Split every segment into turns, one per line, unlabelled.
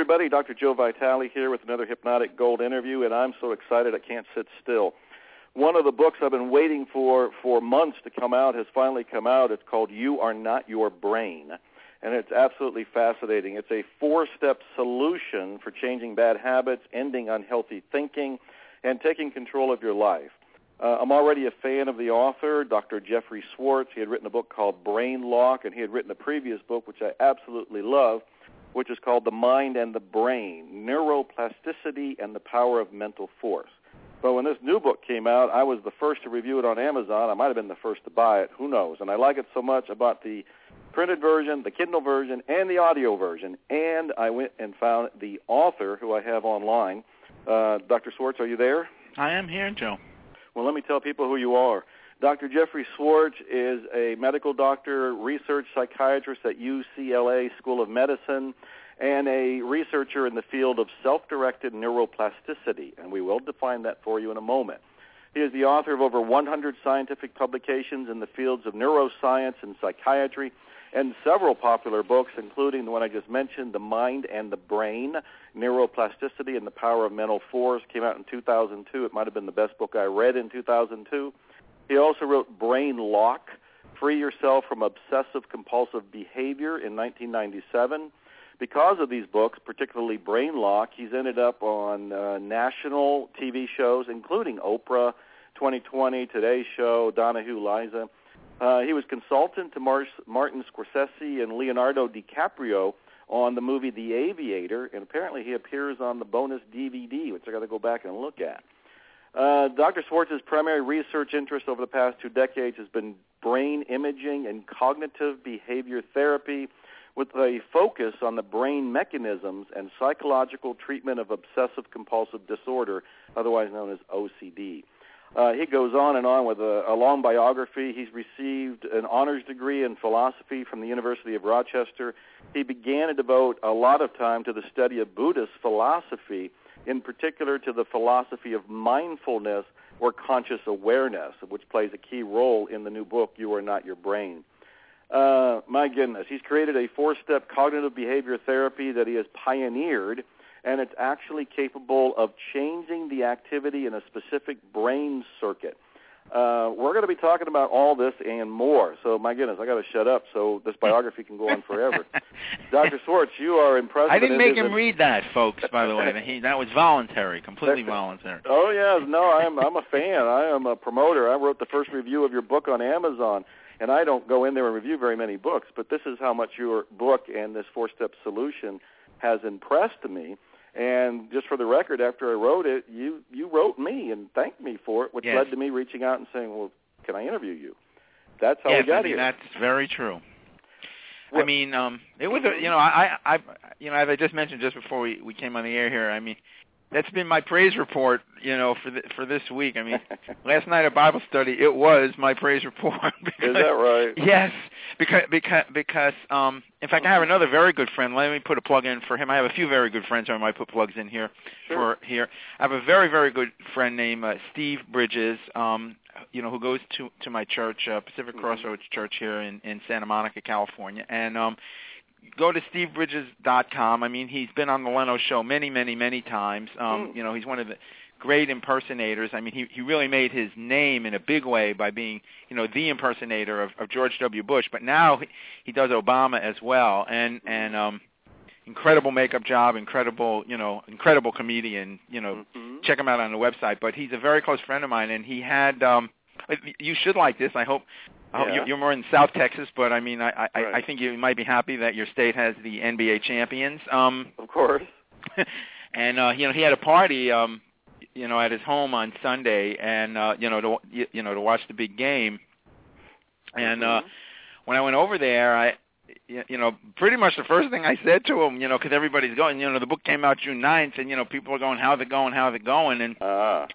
everybody. Dr. Joe Vitale here with another Hypnotic Gold interview, and I'm so excited I can't sit still. One of the books I've been waiting for for months to come out has finally come out. It's called You Are Not Your Brain, and it's absolutely fascinating. It's a four-step solution for changing bad habits, ending unhealthy thinking, and taking control of your life. Uh, I'm already a fan of the author, Dr. Jeffrey Schwartz. He had written a book called Brain Lock, and he had written a previous book, which I absolutely love, which is called The Mind and the Brain, Neuroplasticity and the Power of Mental Force. But when this new book came out, I was the first to review it on Amazon. I might have been the first to buy it. Who knows? And I like it so much. I bought the printed version, the Kindle version, and the audio version. And I went and found the author, who I have online. Uh, Dr. Schwartz, are you there?
I am here, Joe.
Well, let me tell people who you are. Dr. Jeffrey Schwartz is a medical doctor, research psychiatrist at UCLA School of Medicine, and a researcher in the field of self-directed neuroplasticity, and we will define that for you in a moment. He is the author of over 100 scientific publications in the fields of neuroscience and psychiatry, and several popular books, including the one I just mentioned, The Mind and the Brain, Neuroplasticity and the Power of Mental Force, came out in 2002. It might have been the best book I read in 2002. He also wrote Brain Lock, Free Yourself from Obsessive Compulsive Behavior in 1997. Because of these books, particularly Brain Lock, he's ended up on uh, national TV shows, including Oprah, 2020, Today Show, Donahue Leeza. Uh, he was consultant to Mar- Martin Scorsese and Leonardo DiCaprio on the movie The Aviator, and apparently he appears on the bonus DVD, which I got to go back and look at. Uh, Dr. Schwartz's primary research interest over the past two decades has been brain imaging and cognitive behavior therapy with a focus on the brain mechanisms and psychological treatment of obsessive compulsive disorder, otherwise known as OCD. Uh, he goes on and on with a, a long biography. He's received an honors degree in philosophy from the University of Rochester. He began to devote a lot of time to the study of Buddhist philosophy, in particular to the philosophy of mindfulness or conscious awareness, which plays a key role in the new book, You Are Not Your Brain. Uh, my goodness, he's created a four-step cognitive behavior therapy that he has pioneered – and it's actually capable of changing the activity in a specific brain circuit. Uh, we're going to be talking about all this and more. So, my goodness, I got to shut up so this biography can go on forever. Dr. Schwartz, you are impressive.
I didn't make him read that, folks. By the way, he, that was voluntary, completely voluntary.
Oh yeah, no, I'm I'm a fan. I am a promoter. I wrote the first review of your book on Amazon, and I don't go in there and review very many books, but this is how much your book and this four-step solution has impressed me. And just for the record, after I wrote it, you you wrote me and thanked me for it, which
yes.
led to me reaching out and saying, "Well, can I interview you?" That's how
yes,
we got
I mean,
here.
That's very true.
Well,
I mean, um, it was a, you know I I you know as I just mentioned just before we we came on the air here. I mean, that's been my praise report, you know, for the, for this week. I mean, last night at Bible study, it was my praise report. because,
Is that right?
Yes, because because because um, in fact, I have another very good friend. Let me put a plug in for him. I have a few very good friends. I might put plugs in here
Sure.
for here. I have a very very good friend named uh, Steve Bridges. Um, you know, who goes to to my church, uh, Pacific
Mhm.
Crossroads Church here in in Santa Monica, California, and um go to stevebridges.com. I mean, he's been on the Leno show many, many, many times. Um,
Mm.
You know, he's one of the great impersonators. I mean, he he really made his name in a big way by being, you know, the impersonator of, of George W. Bush. But now he, he does Obama as well, and and um, incredible makeup job, incredible, you know, incredible comedian. You know,
Mhm.
check him out on the website. But he's a very close friend of mine, and he had. um you should like this. I hope.
Yeah.
you- you're more in South Texas, but I mean, I I, I think you might be happy that your state has the NBA champions. Um,
Of course.
and uh, you know, he had a party, um, you know, at his home on Sunday, and uh, you know, to you know to watch the big game. And uh,
Mhm.
when I went over there, I you know, pretty much the first thing I said to him, you know, because everybody's going, you know, the book came out June 9th, and you know, people are going, how's it going, how's it going, and
ah.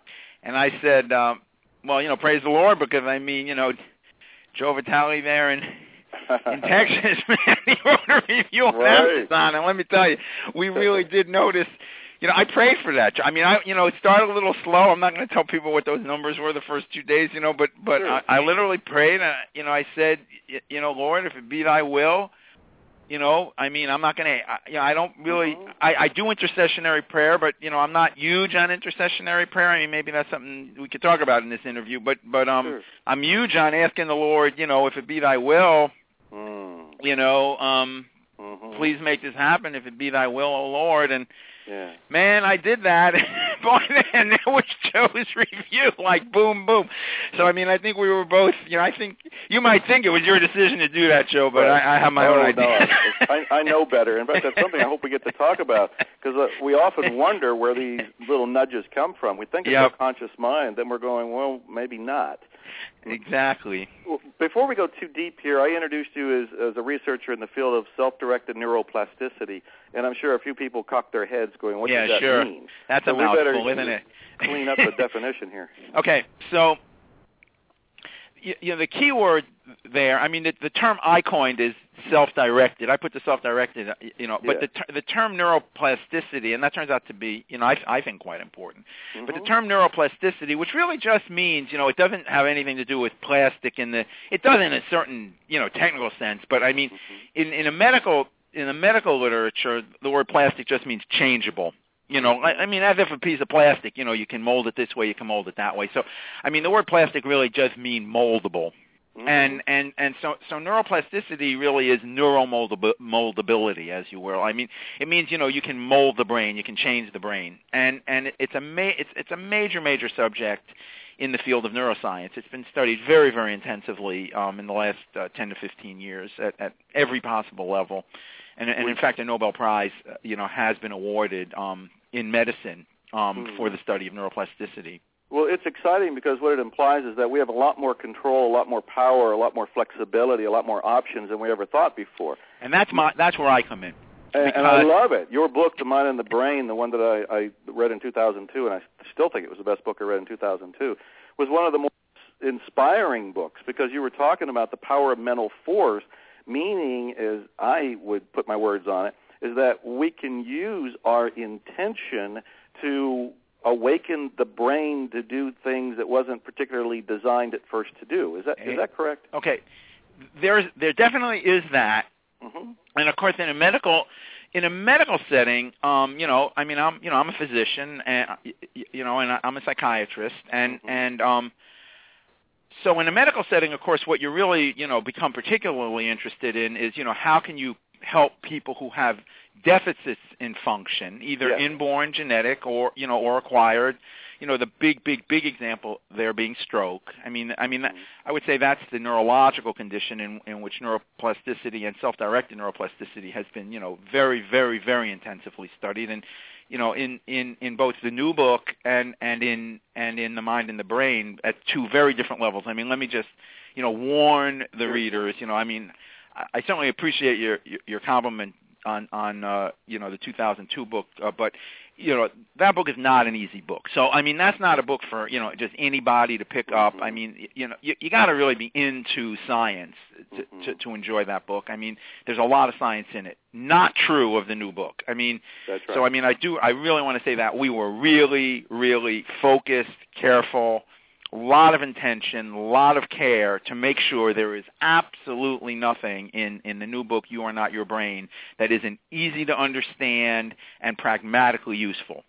and I said, um, well, you know, praise the Lord, because I mean, you know, Joe Vitale there in in Texas, man, he wrote a review on
Right.
Amazon, and let me tell you, we really did notice. You know, I prayed for that. I mean, I you know, it started a little slow. I'm not going to tell people what those numbers were the first two days, you know, but but
Sure.
I, I literally prayed. And, you know, I said, you know, Lord, if it be Thy will, You know, I mean, I'm not going to. You know, I don't really.
Mhm.
I, I do intercessionary prayer, but you know, I'm not huge on intercessionary prayer. I mean, maybe that's something we could talk about in this interview. But but um,
Sure.
I'm huge on asking the Lord. You know, if it be Thy will,
Mm.
you know, um,
Mhm.
please make this happen. If it be Thy will, O Lord. And
Yeah.
man, I did that. Boy, and there was Joe's review, like boom, boom. So I mean, I think we were both. You know, I think you might think it was your decision to do that, Joe, but
Right.
I, I have my
oh,
own
no,
idea.
I, I know better. In fact, that's something I hope we get to talk about because uh, we often wonder where these little nudges come from. We think it's
Yep.
our conscious mind, then we're going, well, maybe not.
Exactly.
Well, Before we go too deep here, I introduced you as, as a researcher in the field of self-directed neuroplasticity, and I'm sure a few people cocked their heads going, what
Yeah,
does that
sure.
mean?
That's
So
a mouthful, isn't it?
Clean up the definition here.
Okay, so you, you know the key word there. I mean, the, the term I coined is self-directed. I put the self-directed, you know, but
Yeah.
the ter- the term neuroplasticity, and that turns out to be, you know, I, I think quite important. But the
Mhm.
term neuroplasticity, which really just means, you know, it doesn't have anything to do with plastic in the. It does in a certain, you know, technical sense. But I mean, in in a medical in the medical literature, the word plastic just means changeable. You know, I, I mean, as if a piece of plastic, you know, you can mold it this way, you can mold it that way. So, I mean, the word plastic really just mean moldable.
Mhm.
And and and so so neuroplasticity really is neuromoldability, as you will. I mean, it means you know you can mold the brain, you can change the brain, and and it's a ma- it's it's a major major subject in the field of neuroscience. It's been studied very very intensively um, in the last uh, 10 to 15 years at, at every possible level, and and in fact a Nobel Prize uh, you know has been awarded um, in medicine um,
Hmm.
for the study of neuroplasticity.
Well, it's exciting because what it implies is that we have a lot more control, a lot more power, a lot more flexibility, a lot more options than we ever thought before.
And that's my that's where I come in.
And, and I love it. Your book, The Mind and the Brain, the one that I, I read in 2002, and I still think it was the best book I read in 2002, was one of the most inspiring books because you were talking about the power of mental force, meaning, as I would put my words on it, is that we can use our intention to awaken the brain to do things it wasn't particularly designed at first to do. Is that is that correct?
Okay, there's there definitely is that,
hmm
and of course in a medical in a medical setting, um, you know, I mean, I'm you know I'm a physician and you know, and I'm a psychiatrist, and
Mhm.
and um, so in a medical setting, of course, what you really you know become particularly interested in is you know how can you help people who have deficits in function, either
Yes.
inborn, genetic, or you know, or acquired. You know, the big, big, big example there being stroke. I mean, I mean,
Mhm.
I would say that's the neurological condition in, in which neuroplasticity and self-directed neuroplasticity has been, you know, very, very, very intensively studied. And, you know, in, in, in both the new book and, and in and in the mind and the brain at two very different levels. I mean, let me just, you know, warn the readers. You know, I mean, I, I certainly appreciate your your, compliment on on uh, you know the 2002 book, uh, but you know that book is not an easy book. So I mean that's not a book for you know just anybody to pick up. I
Mhm.
mean you know you, you got to really be into science to, to
Mhm.
to enjoy that book. I mean there's a lot of science in it. Not true of the new book. I mean
That's right.
so I mean I do I really want to say that we were really really focused, careful, lot of intention, a lot of care to make sure there is absolutely nothing in in the new book You Are Not Your Brain that isn't easy to understand and pragmatically useful.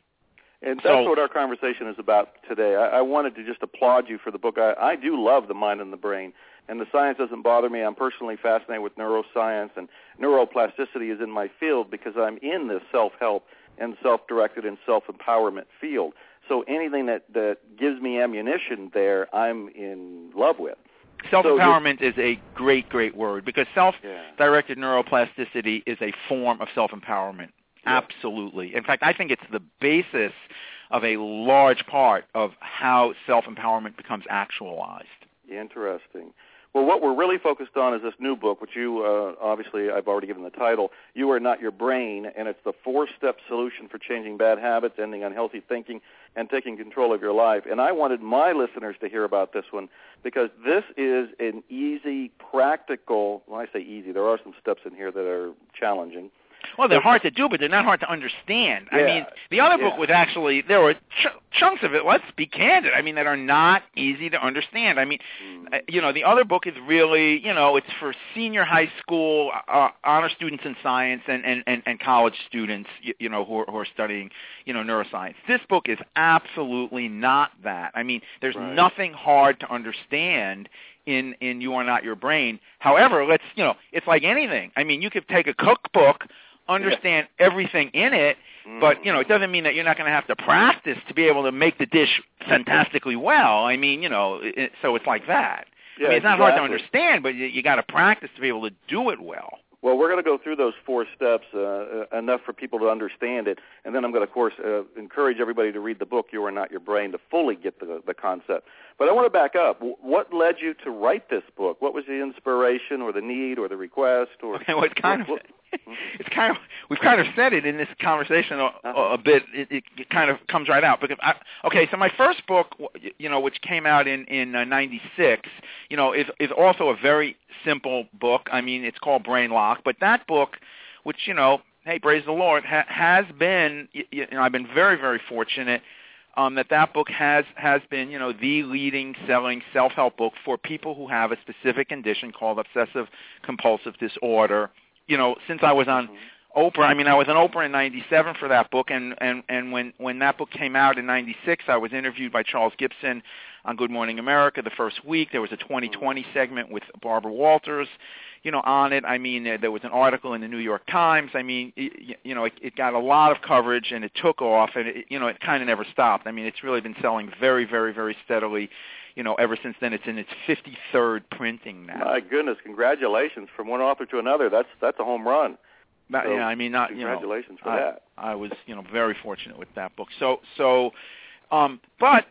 And that's
So-
what our conversation is about today. I, I wanted to just applaud you for the book. I, I do love the mind and the brain, and the science doesn't bother me. I'm personally fascinated with neuroscience, and neuroplasticity is in my field because I'm in this self-help and self-directed and self-empowerment field. So anything that that gives me ammunition there, I'm in love with.
Self-empowerment is a great great word because self
Yeah.
directed neuroplasticity is a form of self-empowerment.
Yeah.
Absolutely. In fact, I think it's the basis of a large part of how self-empowerment becomes actualized.
Interesting. Well, what we're really focused on is this new book, which you uh, obviously I've already given the title. You are not your brain, and it's the four-step solution for changing bad habits, ending unhealthy thinking, and taking control of your life. And I wanted my listeners to hear about this one because this is an easy, practical. When I say easy, there are some steps in here that are challenging.
Well, they're hard to do, but they're not hard to understand.
Yeah.
I mean, the other book
Yeah.
was actually there were ch- chunks of it. Let's be candid. I mean, that are not easy to understand. I mean,
Mm.
uh, you know, the other book is really, you know, it's for senior high school uh, honor students in science and and and, and college students, you, you know, who are, who are studying, you know, neuroscience. This book is absolutely not that. I mean, there's
Right.
nothing hard to understand in in you are not your brain. However, let's you know, it's like anything. I mean, you could take a cookbook, understand everything in it, but you know, it doesn't mean that you're not going to have to practice to be able to make the dish fantastically well. I mean, you know, it, so it's like that.
Yeah,
I mean, it's not hard to understand, but you, you got to practice to be able to do it well.
Well, we're going to go through those four steps uh, uh, enough for people to understand it, and then I'm going to, of course, uh, encourage everybody to read the book "You Are Not Your Brain" to fully get the the concept. But I want to back up. What led you to write this book? What was the inspiration, or the need, or the request, or
it's kind of
what-
it's kind of we've kind of said it in this conversation a, a, bit. It, it, kind of comes right out because I, okay. So my first book, you know, which came out in in uh, '96, you know, is is also a very simple book. I mean, it's called Brain Lock, but that book, which you know, hey, praise the Lord, ha- has been. You know, I've been very very fortunate. Um, that that book has has been you know the leading selling self help book for people who have a specific condition called obsessive compulsive disorder you know, since I was on Oprah, I mean, I was on Oprah in '97 for that book, and and and when when that book came out in '96, I was interviewed by Charles Gibson on Good Morning America the first week. There was a 2020 segment with Barbara Walters, you know, on it. I mean, uh, there was an article in the New York Times. I mean, it, you know, it, it got a lot of coverage and it took off, and it, you know, it kind of never stopped. I mean, it's really been selling very, very, very steadily you know, ever since then. It's in its 53rd printing now.
My goodness, congratulations from one author to another. That's that's a home run. So,
yeah, I mean, not you know,
Congratulations for
I,
that.
I was, you know, very fortunate with that book. So, so, um, but,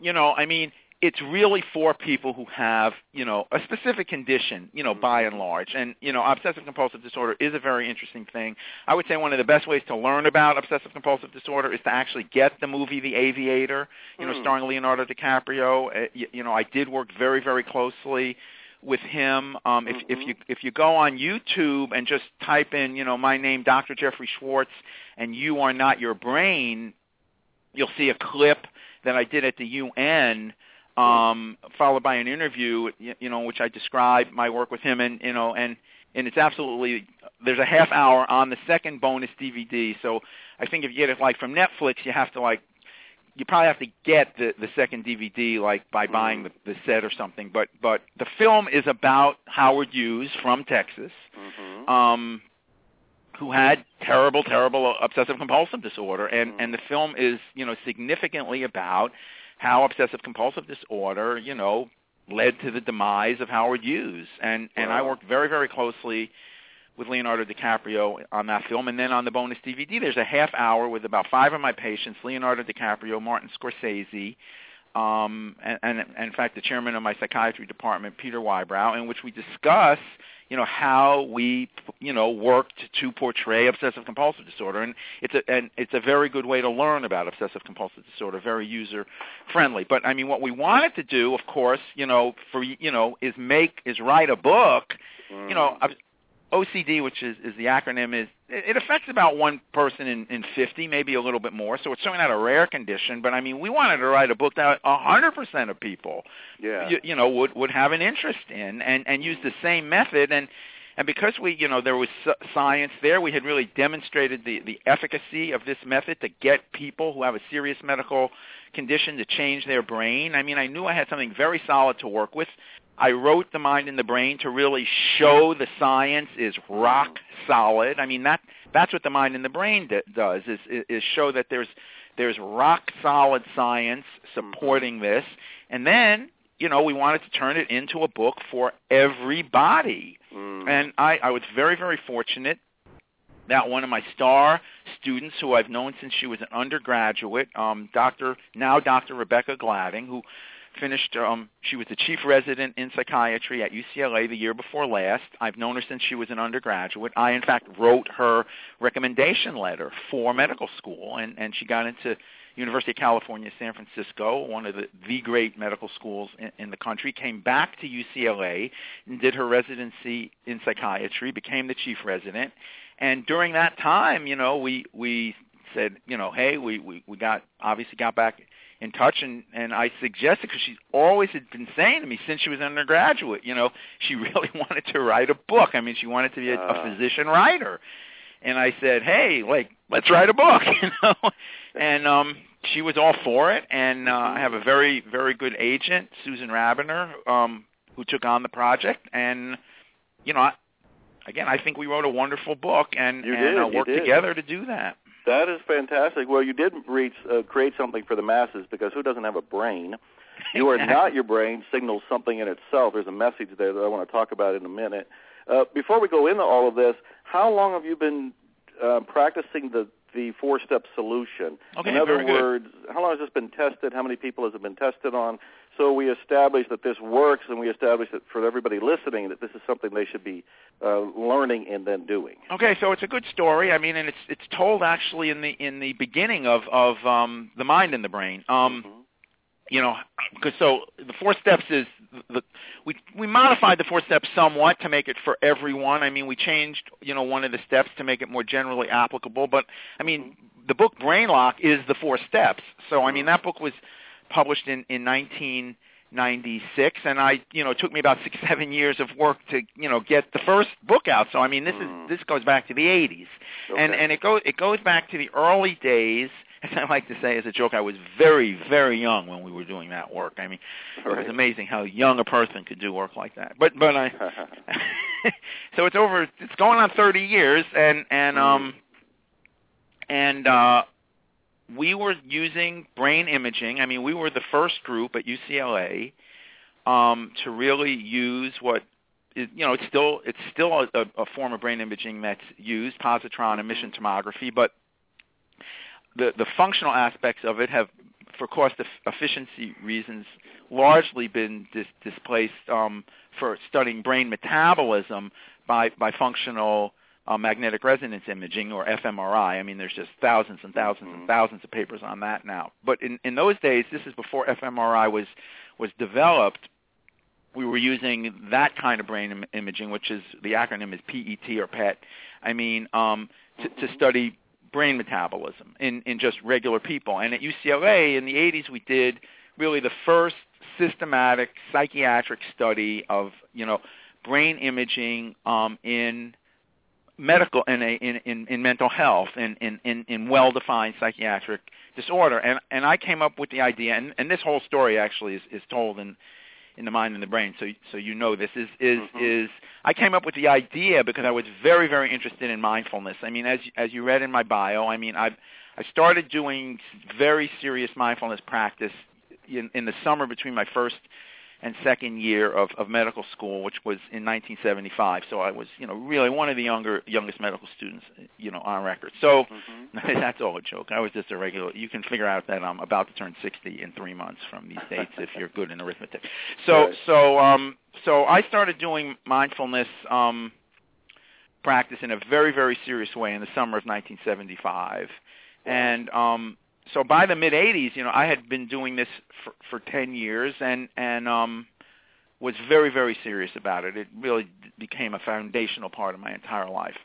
you know, I mean, it's really for people who have, you know, a specific condition, you know, by and large. And, you know, obsessive compulsive disorder is a very interesting thing. I would say one of the best ways to learn about obsessive compulsive disorder is to actually get the movie The Aviator, you know,
Hmm.
starring Leonardo DiCaprio. Uh, you, you know, I did work very, very closely with him. Um, if, if
Mhm.
you if you go on YouTube and just type in, you know, my name, Dr. Jeffrey Schwartz, and you are not your brain, you'll see a clip that I did at the UN, um, followed by an interview, you, you know, which I describe my work with him, and you know, and and it's absolutely there's a half hour on the second bonus DVD. So I think if you get it like from Netflix, you have to like you probably have to get the the second DVD like by buying the, the set or something. But but the film is about Howard Hughes from Texas,
Mhm.
um, who had terrible terrible obsessive compulsive disorder, and
Mhm.
and the film is you know significantly about how obsessive compulsive disorder you know led to the demise of Howard Hughes, and and I worked very very closely with Leonardo DiCaprio on that film, and then on the bonus DVD, there's a half hour with about five of my patients: Leonardo DiCaprio, Martin Scorsese, um, and, and, and in fact, the chairman of my psychiatry department, Peter Whybrow, in which we discuss, you know, how we, you know, worked to portray obsessive compulsive disorder, and it's a and it's a very good way to learn about obsessive compulsive disorder, very user friendly. But I mean, what we wanted to do, of course, you know, for you know, is make is write a book you know,
Mhm.
OCD, which is, is the acronym, is it, affects about one person in, in 50, maybe a little bit more. So it's certainly not a rare condition. But I mean, we wanted to write a book that 100% of people,
yeah.
you, you know, would would have an interest in, and and use the same method. And and because we, you know, there was science there, we had really demonstrated the the efficacy of this method to get people who have a serious medical condition to change their brain. I mean, I knew I had something very solid to work with. I wrote The Mind and the Brain to really show the science is rock solid. I mean that that's what The Mind and the Brain d- does is is show that there's there's rock solid science supporting this. And then, you know, we wanted to turn it into a book for everybody.
Mm.
And I I was very very fortunate that one of my star students who I've known since she was an undergraduate, um, Dr. now Dr. Rebecca Gladding, who finished um she was the chief resident in psychiatry at UCLA the year before last. I've known her since she was an undergraduate. I in fact wrote her recommendation letter for medical school and and she got into University of California San Francisco, one of the the great medical schools in, in the country, came back to UCLA and did her residency in psychiatry, became the chief resident and during that time, you know, we we said, you know, hey, we we we got obviously got back in touch and and I suggested because she always had been saying to me since she was an undergraduate, you know, she really wanted to write a book. I mean, she wanted to be a,
Uh.
a physician writer. And I said, "Hey, like let's write a book," you know. And um she was all for it and uh I have a very very good agent, Susan Rabiner, um who took on the project and you know, I, again, I think we wrote a wonderful book and
You
and
did,
uh, worked together to do that.
That is fantastic. Well, you did reach uh, create something for the masses because who doesn't have a brain? You are not your brain signals something in itself. There's a message there that I want to talk about in a minute. Uh, before we go into all of this, how long have you been uh, practicing the the four step solution?
Okay,
in other
very good.
words, how long has this been tested? How many people has it been tested on? So we establish that this works, and we establish that for everybody listening that this is something they should be uh, learning and then doing.
Okay, so it's a good story. I mean, and it's it's told actually in the in the beginning of of um the mind and the brain. Um
Mhm.
you know, because so the four steps is the we we modified the four steps somewhat to make it for everyone. I mean, we changed you know one of the steps to make it more generally applicable. But I mean, the book Brain Lock is the four steps. So I mean, that book was published in in 1996, and I you know it took me about six seven years of work to you know get the first book out. So I mean, this
Mm.
is this goes back to the 80s and
Okay.
and it goes it goes back to the early days. As I like to say as a joke, I was very very young when we were doing that work. I mean, it was amazing how young a person could do work like that. But but I so it's over. It's going on 30 years, and and um and uh we were using brain imaging. I mean, we were the first group at UCLA um to really use what is, you know, it's still it's still a, a, form of brain imaging that's used, positron emission tomography, but the the functional aspects of it have, for cost efficiency reasons, largely been dis- displaced um, for studying brain metabolism by by functional uh, magnetic resonance imaging or fMRI. I mean, there's just thousands and 1000s
Mhm.
and thousands of papers on that now. But in in those days, this is before fMRI was was developed. We were using that kind of brain Im- imaging, which is the acronym is PET or PET. I mean, um, to, to study brain metabolism in, in just regular people. And at UCLA in the 80s, we did really the first systematic psychiatric study of you know brain imaging um, in medical in a in, in, in mental health in, in, in, in well defined psychiatric disorder. And and I came up with the idea and, and this whole story actually is, is told in in the mind and the brain. So so you know this is is
Mhm.
is I came up with the idea because I was very very interested in mindfulness. I mean as as you read in my bio, I mean I I started doing very serious mindfulness practice in in the summer between my first and second year of, of medical school, which was in 1975. So I was, you know, really one of the younger youngest medical students, you know, on record. So
Mhm.
that's all a joke. I was just a regular. You can figure out that I'm about to turn 60 in three months from these dates if you're good in arithmetic. So
Right.
so um so I started doing mindfulness um practice in a very very serious way in the summer of 1975, and um so by the mid 80s, you know, I had been doing this for, for 10 years and and um was very very serious about it. It really became a foundational part of my entire life.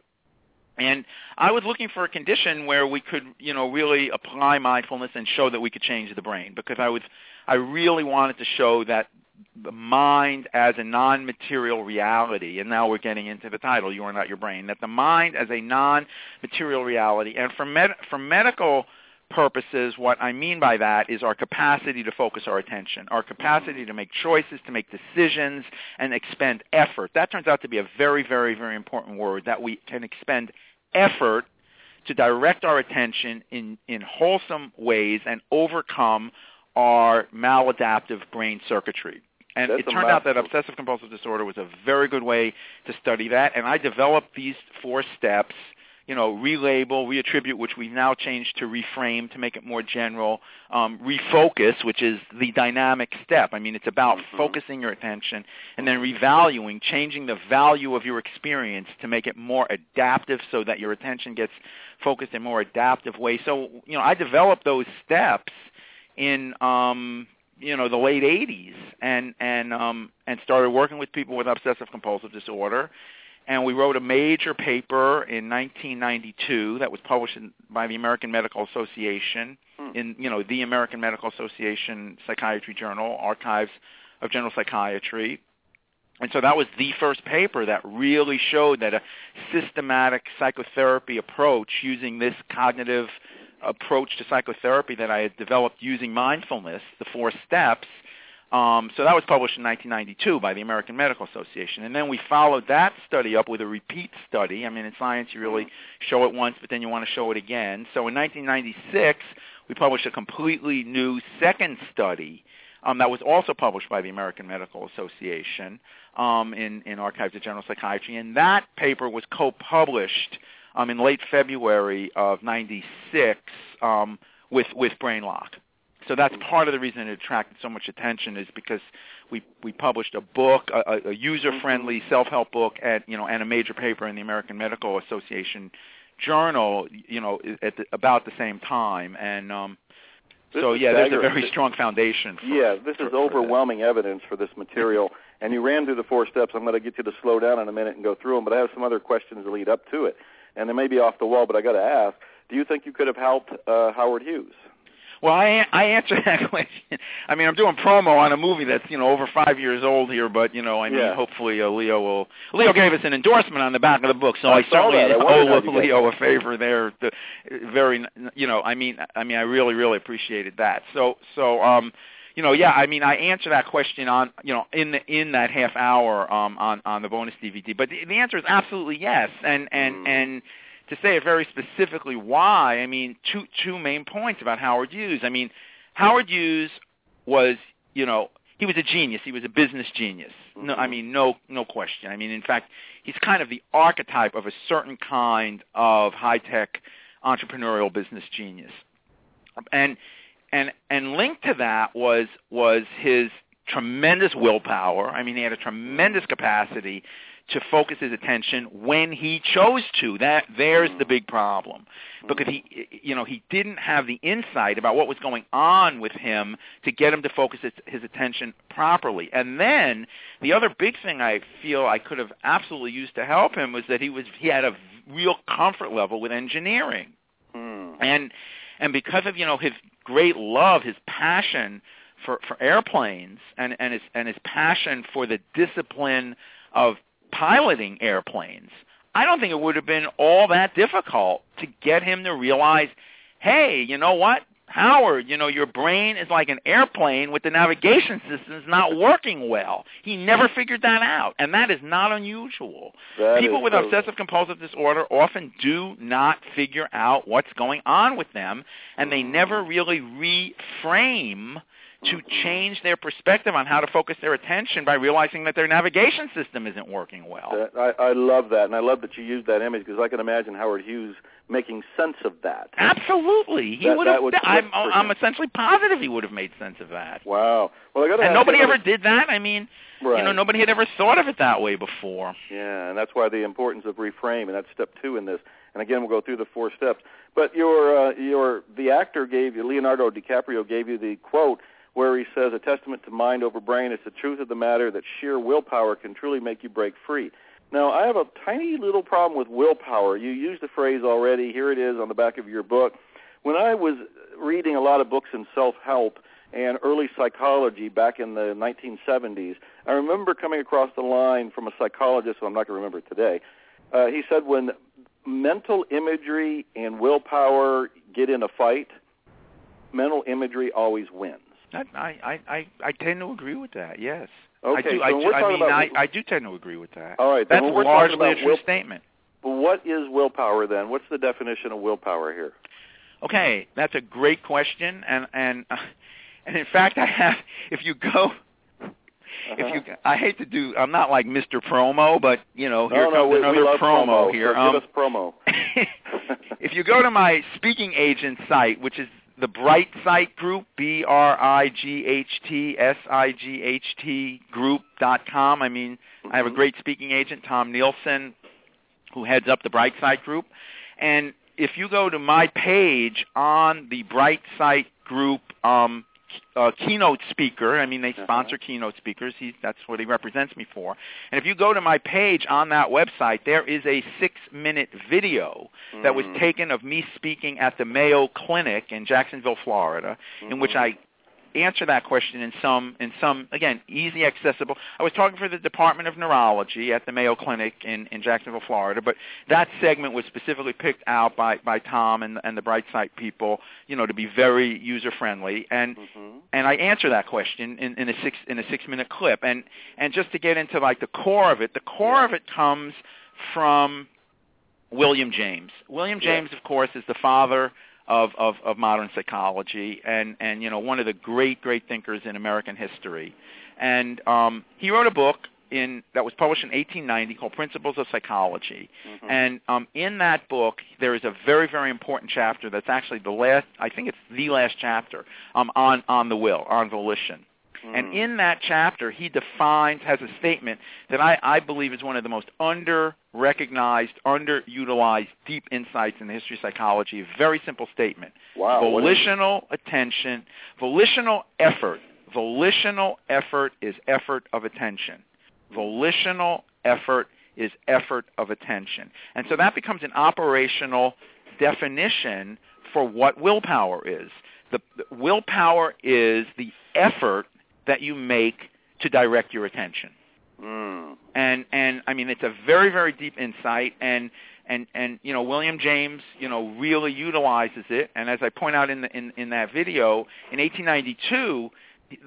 And I was looking for a condition where we could, you know, really apply mindfulness and show that we could change the brain because I was I really wanted to show that the mind as a non-material reality, and now we're getting into the title, You Are Not Your Brain, that the mind as a non-material reality, and for, med- for medical purposes, what I mean by that is our capacity to focus our attention, our capacity to make choices, to make decisions, and expend effort. That turns out to be a very, very, very important word, that we can expend effort to direct our attention in, in wholesome ways and overcome our maladaptive brain circuitry. And
That's
it turned out that obsessive compulsive disorder was a very good way to study that. And I developed these four steps, you know, relabel, reattribute, which we've now changed to reframe to make it more general, um, refocus, which is the dynamic step. I mean, it's about
Mhm.
focusing your attention and then revaluing, changing the value of your experience to make it more adaptive so that your attention gets focused in a more adaptive ways. So, you know, I developed those steps in um you know the late 80s and and um and started working with people with obsessive compulsive disorder and we wrote a major paper in 1992 that was published in, by the American Medical Association
Hmm.
in you know the American Medical Association Psychiatry Journal, Archives of General Psychiatry. And so that was the first paper that really showed that a systematic psychotherapy approach using this cognitive approach to psychotherapy that I had developed using mindfulness, the four steps. Um, so that was published in 1992 by the American Medical Association. And then we followed that study up with a repeat study. I mean, in science, you really show it once, but then you want to show it again. So in 1996, we published a completely new second study um, that was also published by the American Medical Association um, in, in Archives of General Psychiatry. And that paper was co-published um, in late February of 96 um, with, with BrainLock. So that's part of the reason it attracted so much attention is because we we published a book, a, a user-friendly self-help book, and you know, and a major paper in the American Medical Association journal, you know, at the, about the same time, and um, so yeah, there's a very strong foundation. For,
yeah, this
for-
is
for
overwhelming evidence for this material. And you ran through the four steps. I'm going to get you to slow down in a minute and go through them, but I have some other questions to lead up to it. And they may be off the wall, but I got to ask: Do you think you could have helped uh, Howard Hughes?
Well, I I answer that question. I mean, I'm doing promo on a movie that's you know over five years old here, but you know, I mean,
Yeah.
hopefully uh, Leo will. Leo gave us an endorsement on the back of the book, so
I
I, certainly
that. I
owe Leo a favor there. The, very, you know, I mean, I mean, I really, really appreciated that. So, so, um, you know, yeah, I mean, I answer that question on, you know, in the in that half hour um, on on the bonus DVD. But the, the answer is absolutely yes, and and
Mm.
and to say it very specifically why, I mean, two two main points about Howard Hughes. I mean, Howard Hughes was, you know, he was a genius. He was a business genius. No, I
Mhm.
mean, no, no question. I mean, in fact, he's kind of the archetype of a certain kind of high-tech entrepreneurial business genius. And and and linked to that was was his tremendous willpower. I mean, he had a tremendous capacity to focus his attention when he chose to. That there's the big problem because he you know he didn't have the insight about what was going on with him to get him to focus his, his attention properly. And then the other big thing I feel I could have absolutely used to help him was that he was he had a real comfort level with engineering
Hmm.
and and because of you know his great love, his passion for for airplanes, and and his and his passion for the discipline of piloting airplanes, I don't think it would have been all that difficult to get him to realize, hey, you know what? Howard, you know, your brain is like an airplane with the navigation systems not working well. He never figured that out, and that is not unusual.
That
People with
so-
obsessive compulsive disorder often do not figure out what's going on with them, and they never mm. really reframe to change their perspective on how to focus their attention by realizing that their navigation system isn't working well.
I, I love that, and I love that you used that image because I can imagine Howard Hughes making sense of that.
Absolutely, he
That-
would have.
would
I'm, I'm essentially positive he would have made sense of that.
Wow. Well, I got to.
And nobody ever did that. I mean,
Right.
you know, nobody had ever thought of it that way before.
Yeah, and that's why the importance of reframe, and that's step two in this. And again, we'll go through the four steps. But your uh, your the actor gave you Leonardo DiCaprio gave you the quote where he says, "A testament to mind over brain. It's the truth of the matter that sheer willpower can truly make you break free." Now, I have a tiny little problem with willpower. You used the phrase already. Here it is on the back of your book. When I was reading a lot of books in self-help and early psychology back in the 1970s, I remember coming across the line from a psychologist, who I'm not going to remember today. Uh, he said when mental imagery and willpower get in a fight, mental imagery always wins.
I I I I tend to agree with that. Yes.
Okay,
I do.
so
I, do, I mean,
about
I, I do tend to agree with that.
All right,
That's largely a true
will-
statement.
What is willpower then? What's the definition of willpower here?
Okay, that's a great question, and and uh, and in fact, I have. If you go, if you, I hate to do. I'm not like Mr. Promo, but you know, here
no, no,
comes
we,
another
we love
promo,
promo
here.
So
Um,
give us promo.
if you go to my speaking agent site, which is the Bright Site Group, B R I G H T S I G H T Group dot com. I mean, I have a
Mhm.
great speaking agent, Tom Neilssen, who heads up the BrightSight Group, and if you go to my page on the Bright Site Group um, uh, keynote speaker. I mean, they
Uh-huh.
sponsor keynote speakers. He, that's what he represents me for. And if you go to my page on that website, there is a six-minute video that was
Mhm.
taken of me speaking at the Mayo Clinic in Jacksonville, Florida, in which
Mhm.
I answer that question in some in some again easy accessible i was talking for the department of neurology at the mayo clinic in in jacksonville florida but that segment was specifically picked out by by tom and and the brightsight people you know to be very user friendly and
Mhm.
and I answer that question in, in a six in a six minute clip. And and just to get into like the core of it, the core
Yeah.
of it comes from William James. William
Yeah.
James, of course, is the father of, of, of modern psychology and, and you know one of the great great thinkers in American history. And um, he wrote a book in that was published in 1890 called Principles of Psychology.
Mhm.
And um, in that book, there is a very, very important chapter that's actually the last, I think it's the last chapter, um, on, on the will, on volition. And
Mhm.
in that chapter, he defines, has a statement that I, I believe is one of the most under-recognized, underutilized deep insights in the history of psychology. A very simple statement.
wow, what is it?
volitional attention, volitional effort. Volitional effort is effort of attention. Volitional effort is effort of attention. And so that becomes an operational definition for what willpower is. The, the willpower is the effort that you make to direct your attention
Mm.
and and I mean it's a very very deep insight and and and you know William James you know really utilizes it and as I point out in the in in that video in 1892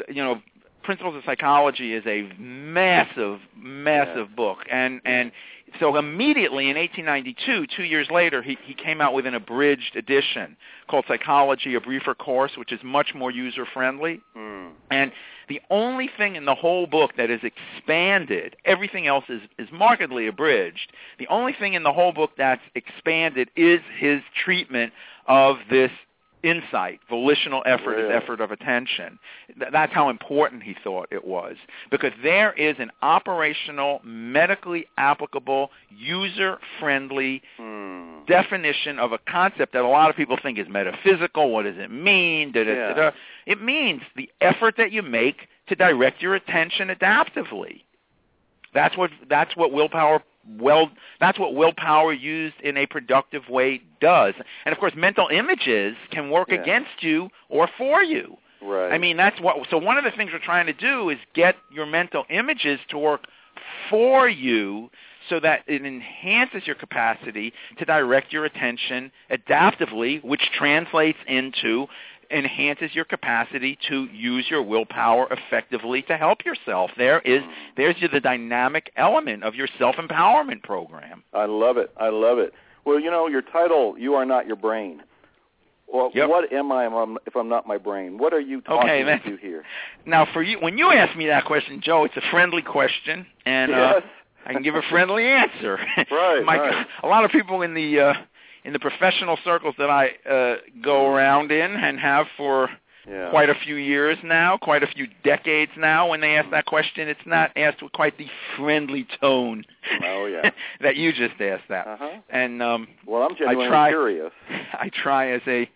you know Principles of Psychology is a massive massive book and and so immediately in 1892 2 years later he he came out with an abridged edition called Psychology a briefer course which is much more user friendly
Mm.
and the only thing in the whole book that is expanded, everything else is, is markedly abridged. The only thing in the whole book that's expanded is his treatment of this insight, volitional effort
Really?
is effort of attention. Th- That's how important he thought it was. Because there is an operational, medically applicable, user-friendly
Mm.
definition of a concept that a lot of people think is metaphysical. What does it mean? Da, da, da,
Yeah.
da. It means the effort that you make to direct your attention adaptively. That's what that's what willpower well that's what willpower used in a productive way does. And of course mental images can work
Yeah.
against you or for you.
Right.
I mean, that's what. So one of the things we're trying to do is get your mental images to work for you, so that it enhances your capacity to direct your attention adaptively, which translates into enhances your capacity to use your willpower effectively to help yourself. There is there's the dynamic element of your self empowerment program.
I love it. I love it. Well, you know, your title, "You Are Not Your Brain." Well,
Yep.
what am I if I'm, not my brain? What are you talking
Okay, then.
to here?
Now, for you, when you ask me that question, Joe, it's a friendly question, and uh. I can give a friendly answer.
Right,
My,
right.
A lot of people in the uh, in the professional circles that I uh, go around in and have for
yeah.
quite a few years now, quite a few decades now, when they ask that question, it's not asked with quite the friendly tone
Oh, yeah.
that you just asked that.
Uh-huh.
And um,
Well, I'm genuinely
try-
curious.
I try as a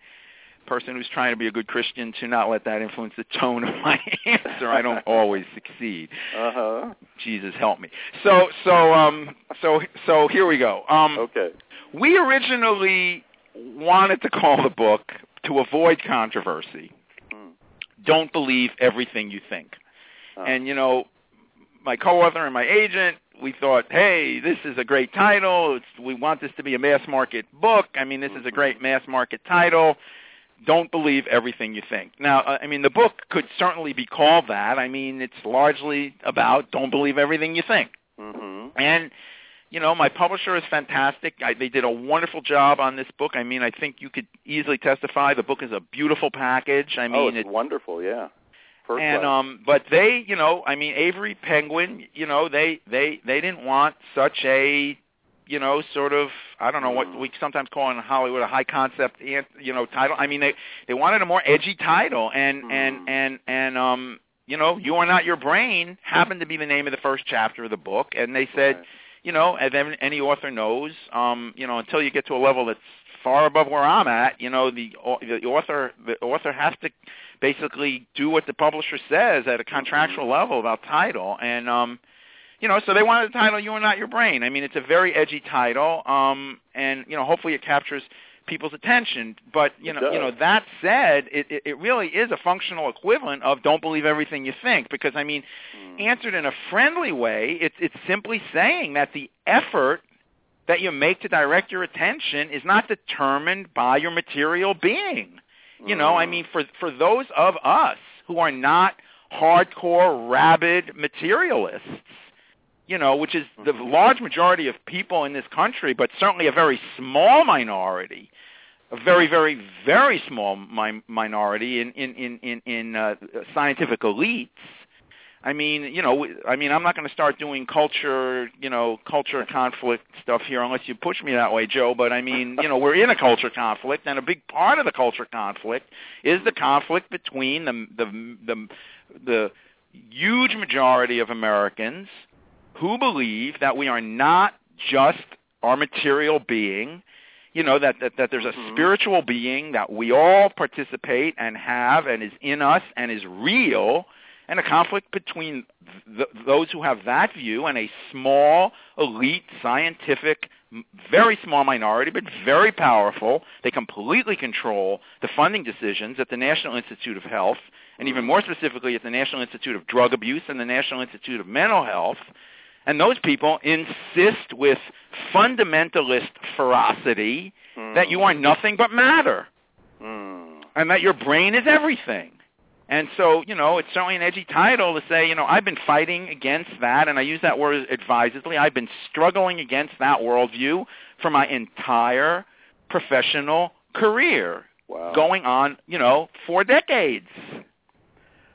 person who's trying to be a good Christian to not let that influence the tone of my answer. I don't always succeed.
Uh-huh.
Jesus help me. So so um so so here we go. Um
Okay.
We originally wanted to call the book to avoid controversy. Don't believe everything you think.
Oh.
And you know, my co-author and my agent, we thought, hey, this is a great title. It's, we want this to be a mass market book. I mean, this is a great mass market title. Don't believe everything you think. Now, uh, I mean, the book could certainly be called that. I mean, it's largely about don't believe everything you think.
Mm-hmm.
And you know, my publisher is fantastic. I, they did a wonderful job on this book. I mean, I think you could easily testify the book is a beautiful package. I
oh,
mean,
it's wonderful, yeah. First
and
class.
um, but they, you know, I mean, Avery Penguin, you know, they they they didn't want such a, you know, sort of I don't know what
Mm.
we sometimes call in Hollywood a high concept, you know, title. I mean, they they wanted a more edgy title, and
Mm.
and and and um, you know, you are not your brain happened to be the name of the first chapter of the book, and they said
Right.
You know, as any author knows, um, you know, until you get to a level that's far above where I'm at. You know, the the author the author has to basically do what the publisher says at a contractual level about title, and um, you know, so they wanted the title "You Are Not Your Brain." I mean, it's a very edgy title, um, and you know, hopefully it captures people's attention. But you know, you know, that said, it, it, it really is a functional equivalent of "Don't believe everything you think," because I mean,
mm.
answered in a friendly way, it's it's simply saying that the effort that you make to direct your attention is not determined by your material being. You know, I mean, for for those of us who are not hardcore, rabid materialists, you know, which is the large majority of people in this country, but certainly a very small minority, a very, very, very small mi- minority in in in in, in uh, scientific elites. I mean, you know, I mean, I'm not going to start doing culture, you know, culture conflict stuff here unless you push me that way, Joe. But I mean, you know, we're in a culture conflict, and a big part of the culture conflict is the conflict between the the the, the huge majority of Americans who believe that we are not just our material being, you know, that, that, that there's a
Mhm.
spiritual being that we all participate and have and is in us and is real, and a conflict between th- those who have that view and a small, elite, scientific, very small minority, but very powerful. They completely control the funding decisions at the National Institute of Health, and even more specifically at the National Institute of Drug Abuse and the National Institute of Mental Health. And those people insist with fundamentalist ferocity that you are nothing but matter
Mm.
and that your brain is everything. And so, you know, it's certainly an edgy title to say, you know, I've been fighting against that, and I use that word advisedly. I've been struggling against that worldview for my entire professional career,
Wow.
going on, you know, four decades.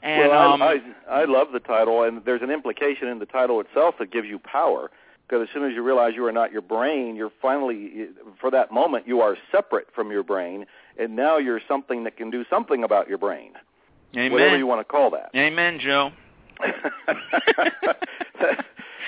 And
well,
um,
I, I I love the title, and there's an implication in the title itself that gives you power. Because as soon as you realize you are not your brain, you're finally, for that moment, you are separate from your brain, and now you're something that can do something about your brain,
amen.
whatever you want to call that.
Amen, Joe.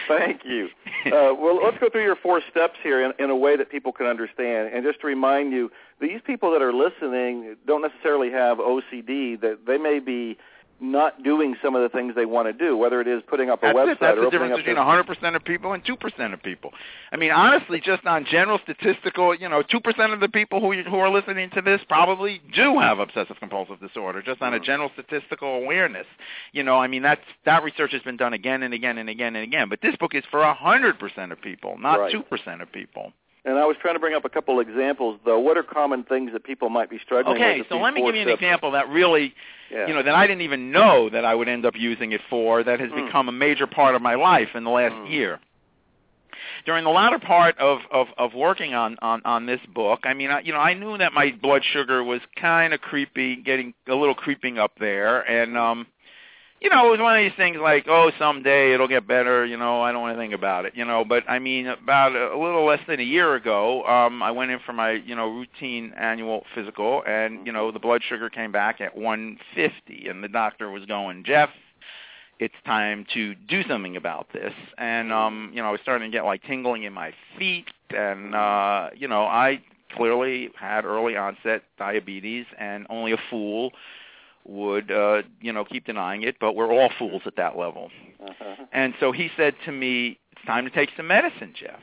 Thank you. Uh, well, let's go through your four steps here in, in a way that people can understand. And just to remind you, these people that are listening don't necessarily have OCD. That they may be not doing some of the things they want to do, whether it is putting up a
That's
website
it. That's
or
the
opening
difference
up
between
their-
100% of people and 2% of people. I mean, honestly, just on general statistical, you know, 2% of the people who who are listening to this probably do have obsessive compulsive disorder, just on a
Mm.
general statistical awareness. You know, I mean, that's that research has been done again and again and again and again. But this book is for 100% of people, not
Right.
2% of people.
And I was trying to bring up a couple of examples, though. What are common things that people might be struggling
Okay,
with? Okay,
so let me give you an
steps?
example that really
Yeah.
you know that I didn't even know that I would end up using it for that has
Mm.
become a major part of my life in the last
Mm.
year. During the latter part of, of, of working on, on, on this book, I mean, I, you know, I knew that my blood sugar was kind of creepy, getting a little creeping up there, and um, you know, it was one of these things like, oh, someday it'll get better. You know, I don't want to think about it. You know, but I mean, about a, little less than a year ago, um, I went in for my you know routine annual physical, and you know the blood sugar came back at 150, and the doctor was going, Jeff, it's time to do something about this. And um, you know, I was starting to get like tingling in my feet, and uh, you know, I clearly had early onset diabetes, and only a fool would uh you know keep denying it but we're all fools at that level
Uh-huh.
and so he said to me it's time to take some medicine jeff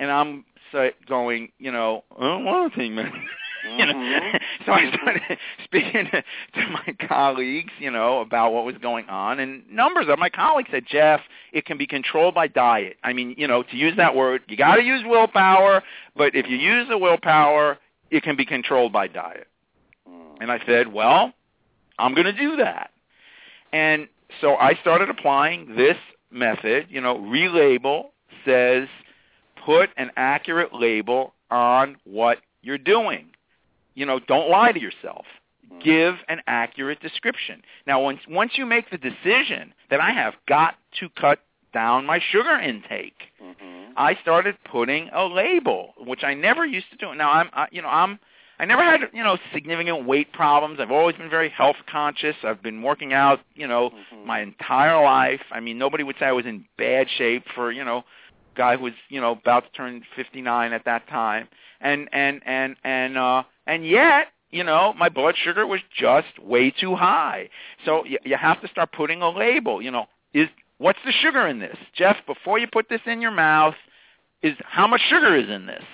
and i'm sa going you know i don't want to take medicine you know
Mhm.
so i started speaking to, to my colleagues you know about what was going on and numbers of my colleagues said jeff it can be controlled by diet i mean you know to use that word you got to use willpower but if you use the willpower it can be controlled by diet
Mm.
and I said, well, I'm going to do that. And so I started applying this method. You know, relabel says put an accurate label on what you're doing. You know, don't lie to yourself.
Mm.
Give an accurate description. Now, once once you make the decision that I have got to cut down my sugar intake,
Mhm.
I started putting a label, which I never used to do. Now I'm, I, you know, I'm, I never had, you know, significant weight problems. I've always been very health conscious. I've been working out, you know,
Mhm.
my entire life. I mean, nobody would say I was in bad shape for, you know, guy who was you know about to turn 59 at that time, and and and and uh, and yet you know, my blood sugar was just way too high. So you, you have to start putting a label. You know, is what's the sugar in this, Jeff? Before you put this in your mouth, is how much sugar is in this?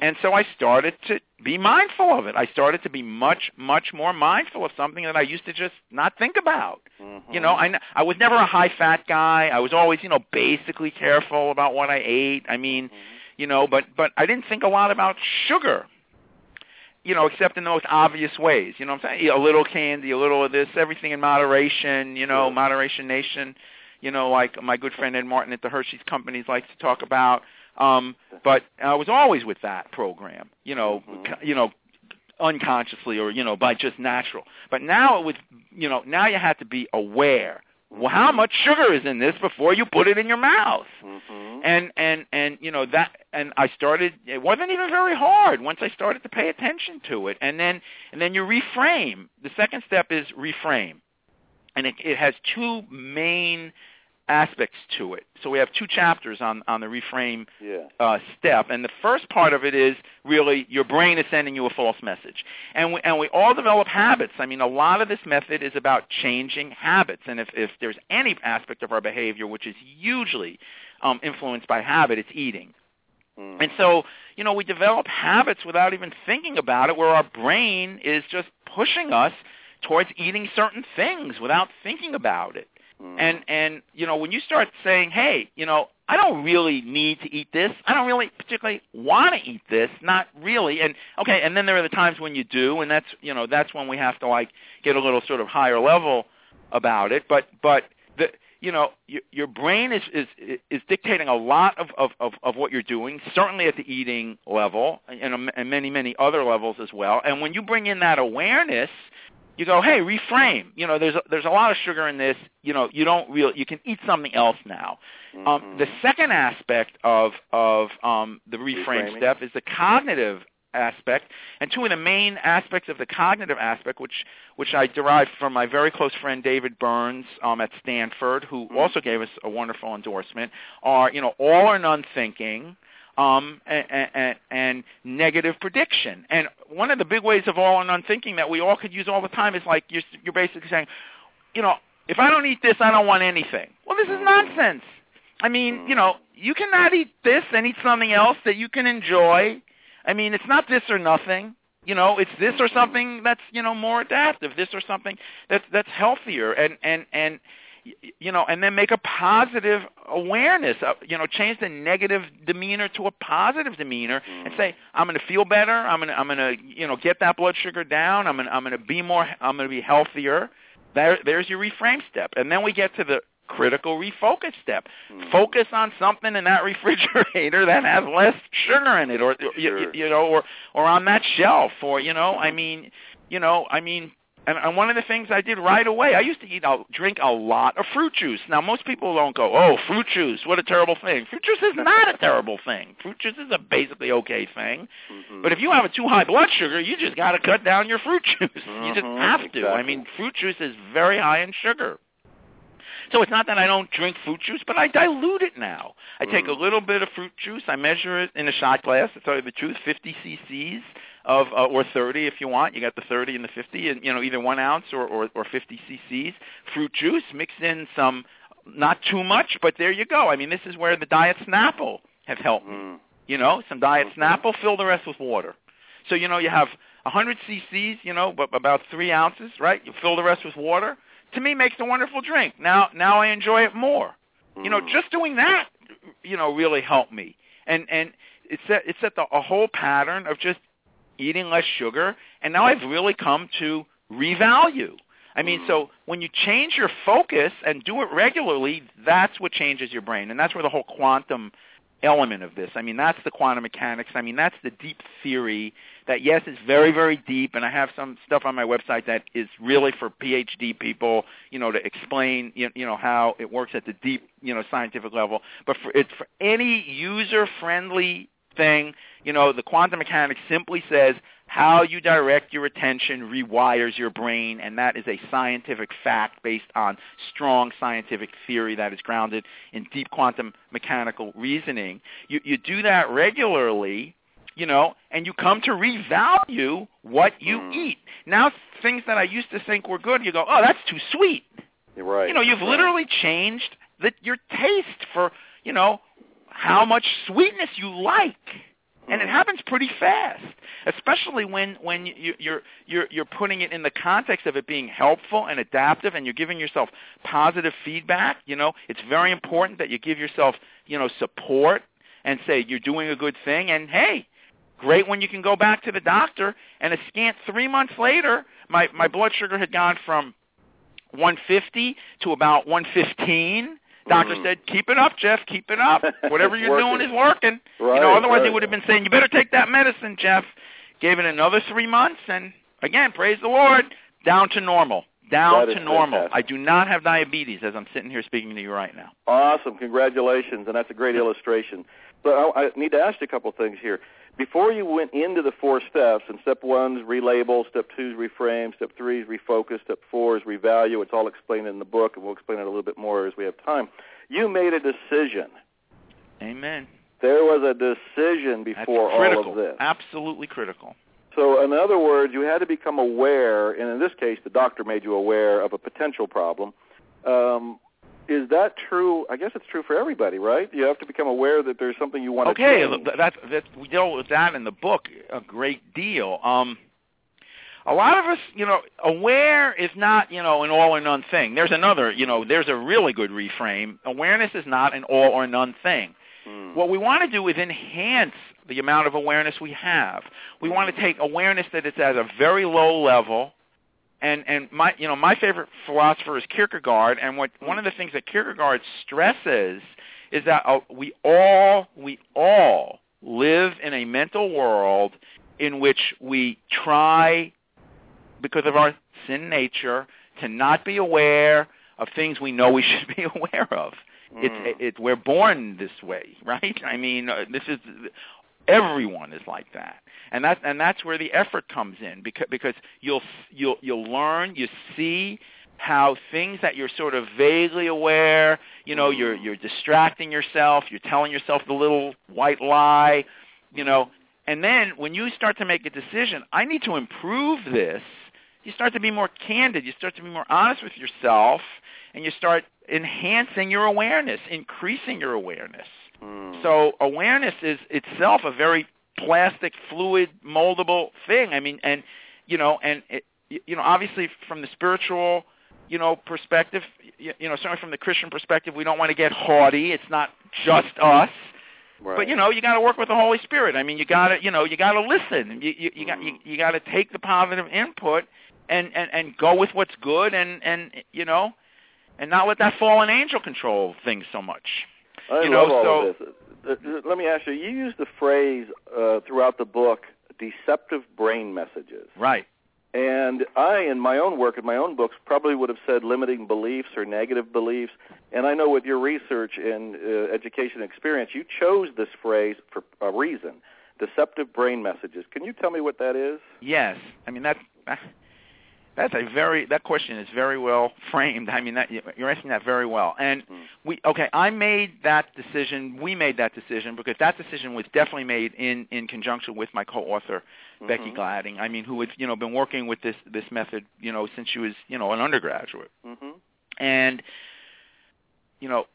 And so I started to be mindful of it. I started to be much, much more mindful of something that I used to just not think about.
Mm-hmm.
You know, I, I was never a high fat guy. I was always, you know, basically careful about what I ate. I mean,
Mm-hmm.
you know, but but I didn't think a lot about sugar. You know, except in the most obvious ways. You know what I'm saying? A little candy, a little of this, everything in moderation. You know,
Sure.
moderation nation. You know, like my good friend Ed Martin at the Hershey's Companies likes to talk about. Um, but I was always with that program. You know,
Mhm.
you know, unconsciously or you know by just natural. But now it was, you know, now you have to be aware. Well, how much sugar is in this before you put it in your mouth?
Mhm.
and and and you know that and i started it wasn't even very hard once i started to pay attention to it and then and then you reframe the second step is reframe and it, it has two main aspects to it so we have two chapters on on the reframe
Yeah.
uh, step. And the first part of it is really your brain is sending you a false message. And we, and we all develop habits. I mean, a lot of this method is about changing habits. And if, if there's any aspect of our behavior which is hugely um, influenced by habit, it's eating.
Mhm.
And so, you know, we develop habits without even thinking about it where our brain is just pushing us towards eating certain things without thinking about it.
Mhm.
And and you know when you start saying, hey, you know, I don't really need to eat this. I don't really particularly want to eat this. Not really. And okay, and then there are the times when you do, and that's you know that's when we have to like get a little sort of higher level about it. But but the you know your, your brain is is is dictating a lot of, of of of what you're doing. Certainly at the eating level, and, and many many other levels as well. And when you bring in that awareness you go, hey, reframe. You know, there's a, there's a lot of sugar in this. You know, you don't real you can eat something else now. Um, the
Mhm.
second aspect of of um, the reframe
Reframing.
step is the cognitive aspect, and two of the main aspects of the cognitive aspect, which which I derived from my very close friend David Burns um, at Stanford, who
Mhm.
also gave us a wonderful endorsement, are you know all or none thinking. Um, and, and, and negative prediction. And one of the big ways of all or none thinking that we all could use all the time is like you're, you're basically saying, you know, if I don't eat this, I don't want anything. Well, this is nonsense. I mean, you know, you cannot eat this and eat something else that you can enjoy. I mean, it's not this or nothing. You know, it's this or something that's you know more adaptive. This or something that's that's healthier, and and and you know, and then make a positive awareness. Of, you know, change the negative demeanor to a positive demeanor, and say, I'm going to feel better. I'm going to I'm going to you know get that blood sugar down. I'm going to I'm going to be more. I'm going to be healthier. There, there's your reframe step, and then we get to the critical refocus step.
Mhm.
Focus on something in that refrigerator that has less sugar in it, or you, you know, or or on that shelf, or you know, I mean, you know, I mean. And, and one of the things I did right away, I used to eat, a, drink a lot of fruit juice. Now, most people don't go, "Oh, fruit juice, what a terrible thing." Fruit juice is not a terrible thing. Fruit juice is a basically okay thing.
Mhm.
But if you have a too high blood sugar, you just got to cut down your fruit juice. You just
Mhm,
have to. I mean, fruit juice is very high in sugar. So it's not that I don't drink fruit juice, but I dilute it now. I take a
Mhm.
little bit of fruit juice, I measure it in a shot glass. To tell you the truth, 50 cc's of, uh, or 30 if you want. You got the 30 and the 50, and you know either one ounce or, or, or 50 cc's fruit juice. Mix in some, not too much, but there you go. I mean, this is where the Diet Snapple have helped me
Mhm.
you know, some Diet
Mhm.
Snapple, fill the rest with water. So, you know, you have 100 cc's, you know, but about three ounces, right? You fill the rest with water. To me, makes a wonderful drink. Now, now I enjoy it more. You know,
Mhm.
just doing that, you know, really helped me. And and it set it set the, a whole pattern of just eating less sugar. And now I've really come to revalue. I mean,
Mm.
so when you change your focus and do it regularly, that's what changes your brain, and that's where the whole quantum element of this. I mean, that's the quantum mechanics. I mean, that's the deep theory that yes, is very very deep, and I have some stuff on my website that is really for PhD people, you know, to explain you you know how it works at the deep you know scientific level. But for it's for any user friendly thing. You know, the quantum mechanics simply says how you direct your attention rewires your brain, and that is a scientific fact based on strong scientific theory that is grounded in deep quantum mechanical reasoning. You, you do that regularly, you know, and you come to revalue what you
Mm.
eat. Now, things that I used to think were good, you go, oh, that's too sweet.
You're right.
You know, you've
right.
literally changed the, your taste for, you know, how much sweetness you like, and it
Mm.
happens pretty fast. Especially when when you, you're you're you're putting it in the context of it being helpful and adaptive, and you're giving yourself positive feedback. You know, it's very important that you give yourself you know support and say you're doing a good thing. And hey, great when you can go back to the doctor, and a scant three months later, my my blood sugar had gone from 150 to about 115. Doctor
Mhm.
said, "Keep it up, Jeff. Keep it up. Whatever you're
working.
doing is working."
Right,
you know, otherwise he
right.
would have been saying, "You better take that medicine, Jeff." Gave it another three months, and again, praise the Lord, down to normal. Down to normal.
fantastic.
I do not have diabetes as I'm sitting here speaking to you right now.
Awesome. Congratulations. And that's a great illustration. But I, I need to ask you a couple things here. Before you went into the four steps, and step one is relabel, step two is reframe, step three is refocus, step four is revalue. It's all explained in the book, and we'll explain it a little bit more as we have time. You made a decision.
Amen.
There was a decision before all of this.
Absolutely critical.
So, in other words, you had to become aware, and in this case, the doctor made you aware of a potential problem. Um, is that true? I guess it's true for everybody, right? You have to become aware that there's something you want
okay,
to
that's that we dealt with that in the book a great deal. Um, a lot of us, you know, aware is not, you know, an all or none thing. There's another, you know, there's a really good reframe. Awareness is not an all or none thing.
Hmm.
What we want to do is enhance the amount of awareness we have. We want to take awareness that it's at a very low level. And and my you know my favorite philosopher is Kierkegaard, and what one of the things that Kierkegaard stresses is that uh, we all we all live in a mental world in which we try because of our sin nature to not be aware of things we know we should be aware of.
Hmm.
It's it, we're born this way, right? I mean, uh, this is everyone is like that, and that and that's where the effort comes in because because you'll you'll you'll learn, you see how things that you're sort of vaguely aware, you know, you're you're distracting yourself, you're telling yourself the little white lie, you know, and then when you start to make a decision, I need to improve this. You start to be more candid. You start to be more honest with yourself, and you start enhancing your awareness, increasing your awareness.
Hmm.
So awareness is itself a very plastic, fluid, moldable thing. I mean, and you know, and it, you know, obviously from the spiritual, you know, perspective, you, you know, certainly from the Christian perspective, we don't want to get haughty. It's not just us.
right.
But you know, you got to work with the Holy Spirit. I mean, you got to, you know, you got to listen. You you, you got you, you got to take the positive input and and and go with what's good and and you know, and not let that fallen angel control things so much.
I
you
love
know,
all
so-
of this. Uh, Let me ask you. You use the phrase uh, throughout the book, "deceptive brain messages,"
Right.
and I, in my own work, in my own books, probably would have said limiting beliefs or negative beliefs. And I know with your research and uh, education experience, you chose this phrase for a reason: deceptive brain messages. Can you tell me what that is?
Yes. I mean that that's a very that question is very well framed. I mean that you're asking that very well. And
Hmm.
we okay, I made that decision. We made that decision because that decision was definitely made in in conjunction with my co-author Becky
Mhm.
Gladding. I mean, who had you know been working with this this method you know since she was you know an undergraduate.
Mm-hmm.
And you know,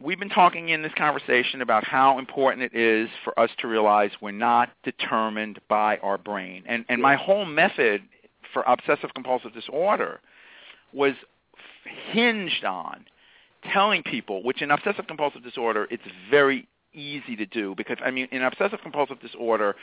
we've been talking in this conversation about how important it is for us to realize we're not determined by our brain. And and my whole method for obsessive compulsive disorder was hinged on telling people, which in obsessive compulsive disorder it's very easy to do because I mean in obsessive compulsive disorder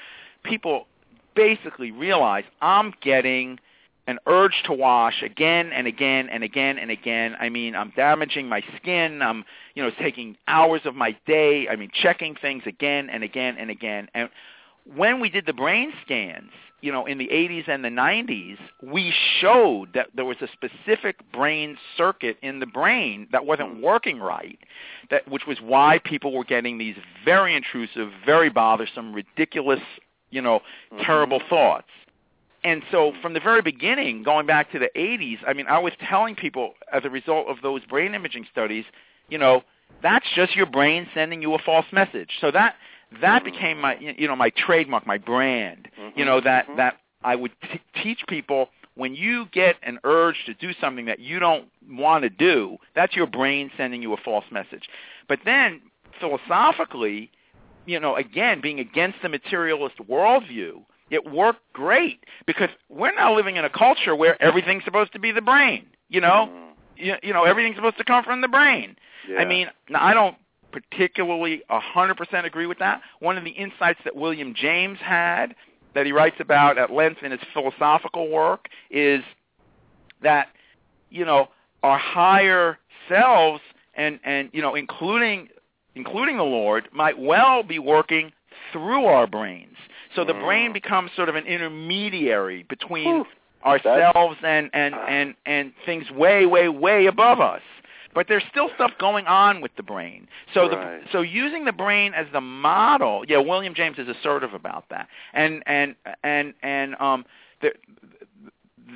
people basically realize I'm getting an urge to wash again and again and again and again. I mean, I'm damaging my skin. I'm, you know, taking hours of my day. I mean, checking things again and again and again. And when we did the brain scans, you know, in the 80s and the 90s, we showed that there was a specific brain circuit in the brain that wasn't working right, that which was why people were getting these very intrusive, very bothersome, ridiculous, you know,
Mm-hmm.
terrible thoughts. And so from the very beginning, going back to the 80s, I mean, I was telling people as a result of those brain imaging studies, you know, that's just your brain sending you a false message. So that that became my you know my trademark, my brand. You know that
Mhm.
that I would t- teach people when you get an urge to do something that you don't want to do, that's your brain sending you a false message. But then philosophically, you know, again, being against the materialist worldview, it worked great because we're now living in a culture where everything's supposed to be the brain. You know,
Mhm.
you, you know, everything's supposed to come from the brain.
Yeah.
I mean, I don't particularly 100% agree with that. One of the insights that William James had that he writes about at length in his philosophical work is that, you know, our higher selves and, and you know, including including the Lord, might well be working through our brains. So the
Mm.
brain becomes sort of an intermediary between ourselves and, and, and, and things way, way, way above us. But there's still stuff going on with the brain. So
Right.
the so using the brain as the model, yeah, William James is assertive about that. And and and and um the,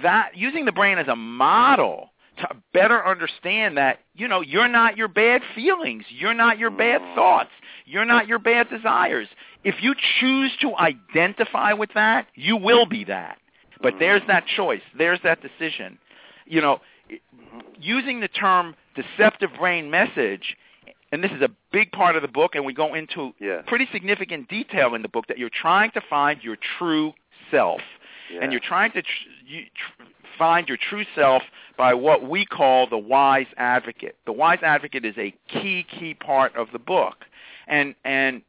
that using the brain as a model to better understand that you know you're not your bad feelings, you're not your bad
Mm.
thoughts, you're not your bad desires. If you choose to identify with that, you will be that. But
Mm.
there's that choice. There's that decision. You know, using the term deceptive brain message, and this is a big part of the book, and we go into
Yeah.
pretty significant detail in the book that you're trying to find your true self,
Yeah.
and you're trying to tr- you tr- find your true self by what we call the wise advocate. The wise advocate is a key key part of the book, and and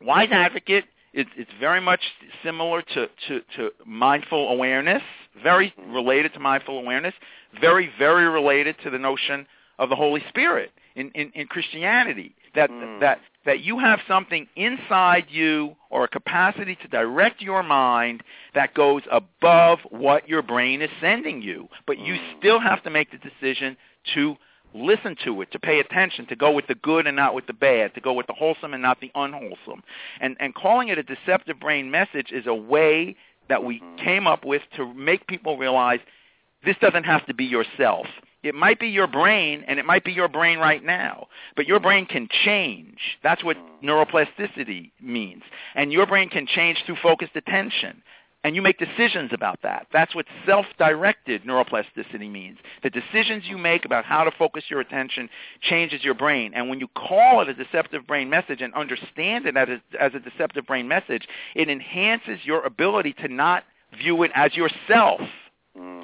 wise advocate it's it's very much similar to, to, to mindful awareness, very
Mhm.
related to mindful awareness, very, very related to the notion of the Holy Spirit in, in, in Christianity. That
Mm.
that that you have something inside you or a capacity to direct your mind that goes above what your brain is sending you. But you
Mm.
still have to make the decision to listen to it, to pay attention, to go with the good and not with the bad, to go with the wholesome and not the unwholesome. And and calling it a deceptive brain message is a way that we
Mhm.
came up with to make people realize this doesn't have to be yourself. It might be your brain, and it might be your brain right now, but your brain can change. That's what neuroplasticity means. And your brain can change through focused attention. And you make decisions about that. That's what self-directed neuroplasticity means. The decisions you make about how to focus your attention changes your brain. And when you call it a deceptive brain message and understand it as a, as a deceptive brain message, it enhances your ability to not view it as yourself.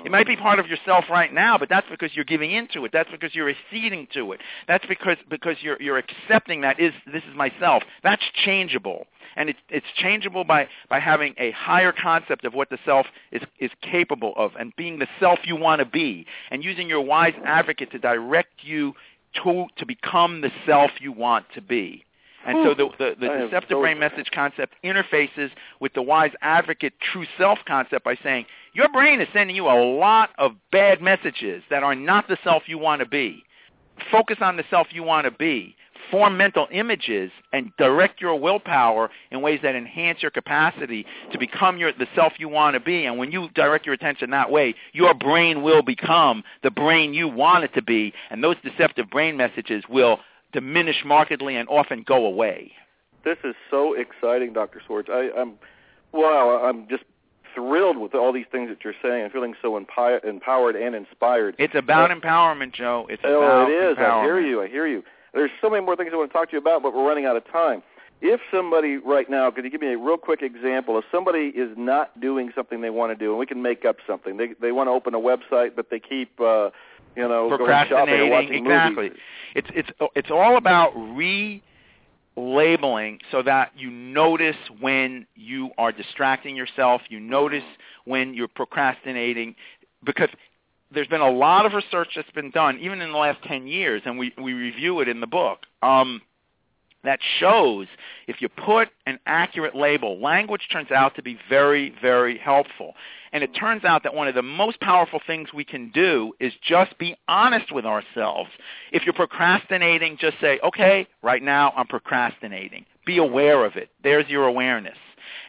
It might be part of yourself right now, but that's because you're giving into it. That's because you're acceding to it. That's because because you're you're accepting that is this is myself. That's changeable, and it's it's changeable by by having a higher concept of what the self is is capable of, and being the self you want to be, and using your wise advocate to direct you to to become the self you want to be. And so the, the, the deceptive
so-
brain message concept interfaces with the wise advocate true self concept by saying your brain is sending you a lot of bad messages that are not the self you want to be. Focus on the self you want to be. Form mental images and direct your willpower in ways that enhance your capacity to become your, the self you want to be. And when you direct your attention that way, your brain will become the brain you want it to be. And those deceptive brain messages will diminish markedly and often go away.
This is so exciting, Dr. Schwartz. I, I'm wow. I'm just thrilled with all these things that you're saying. I'm feeling so empi- empowered and inspired.
It's about
Uh,
empowerment, Joe. It's
Oh,
about
it is. I hear you. I hear you. There's so many more things I want to talk to you about, but we're running out of time. If somebody right now, could you give me a real quick example? If somebody is not doing something they want to do, and we can make up something, they they want to open a website, but they keep, uh, you know, going shopping or
Procrastinating, exactly.
movies.
It's it's it's all about relabeling so that you notice when you are distracting yourself, you notice when you're procrastinating because there's been a lot of research that's been done even in the last 10 years and we we review it in the book. Um that shows if you put an accurate label, language turns out to be very, very helpful. And it turns out that one of the most powerful things we can do is just be honest with ourselves. If you're procrastinating, just say, okay, right now I'm procrastinating. Be aware of it. There's your awareness.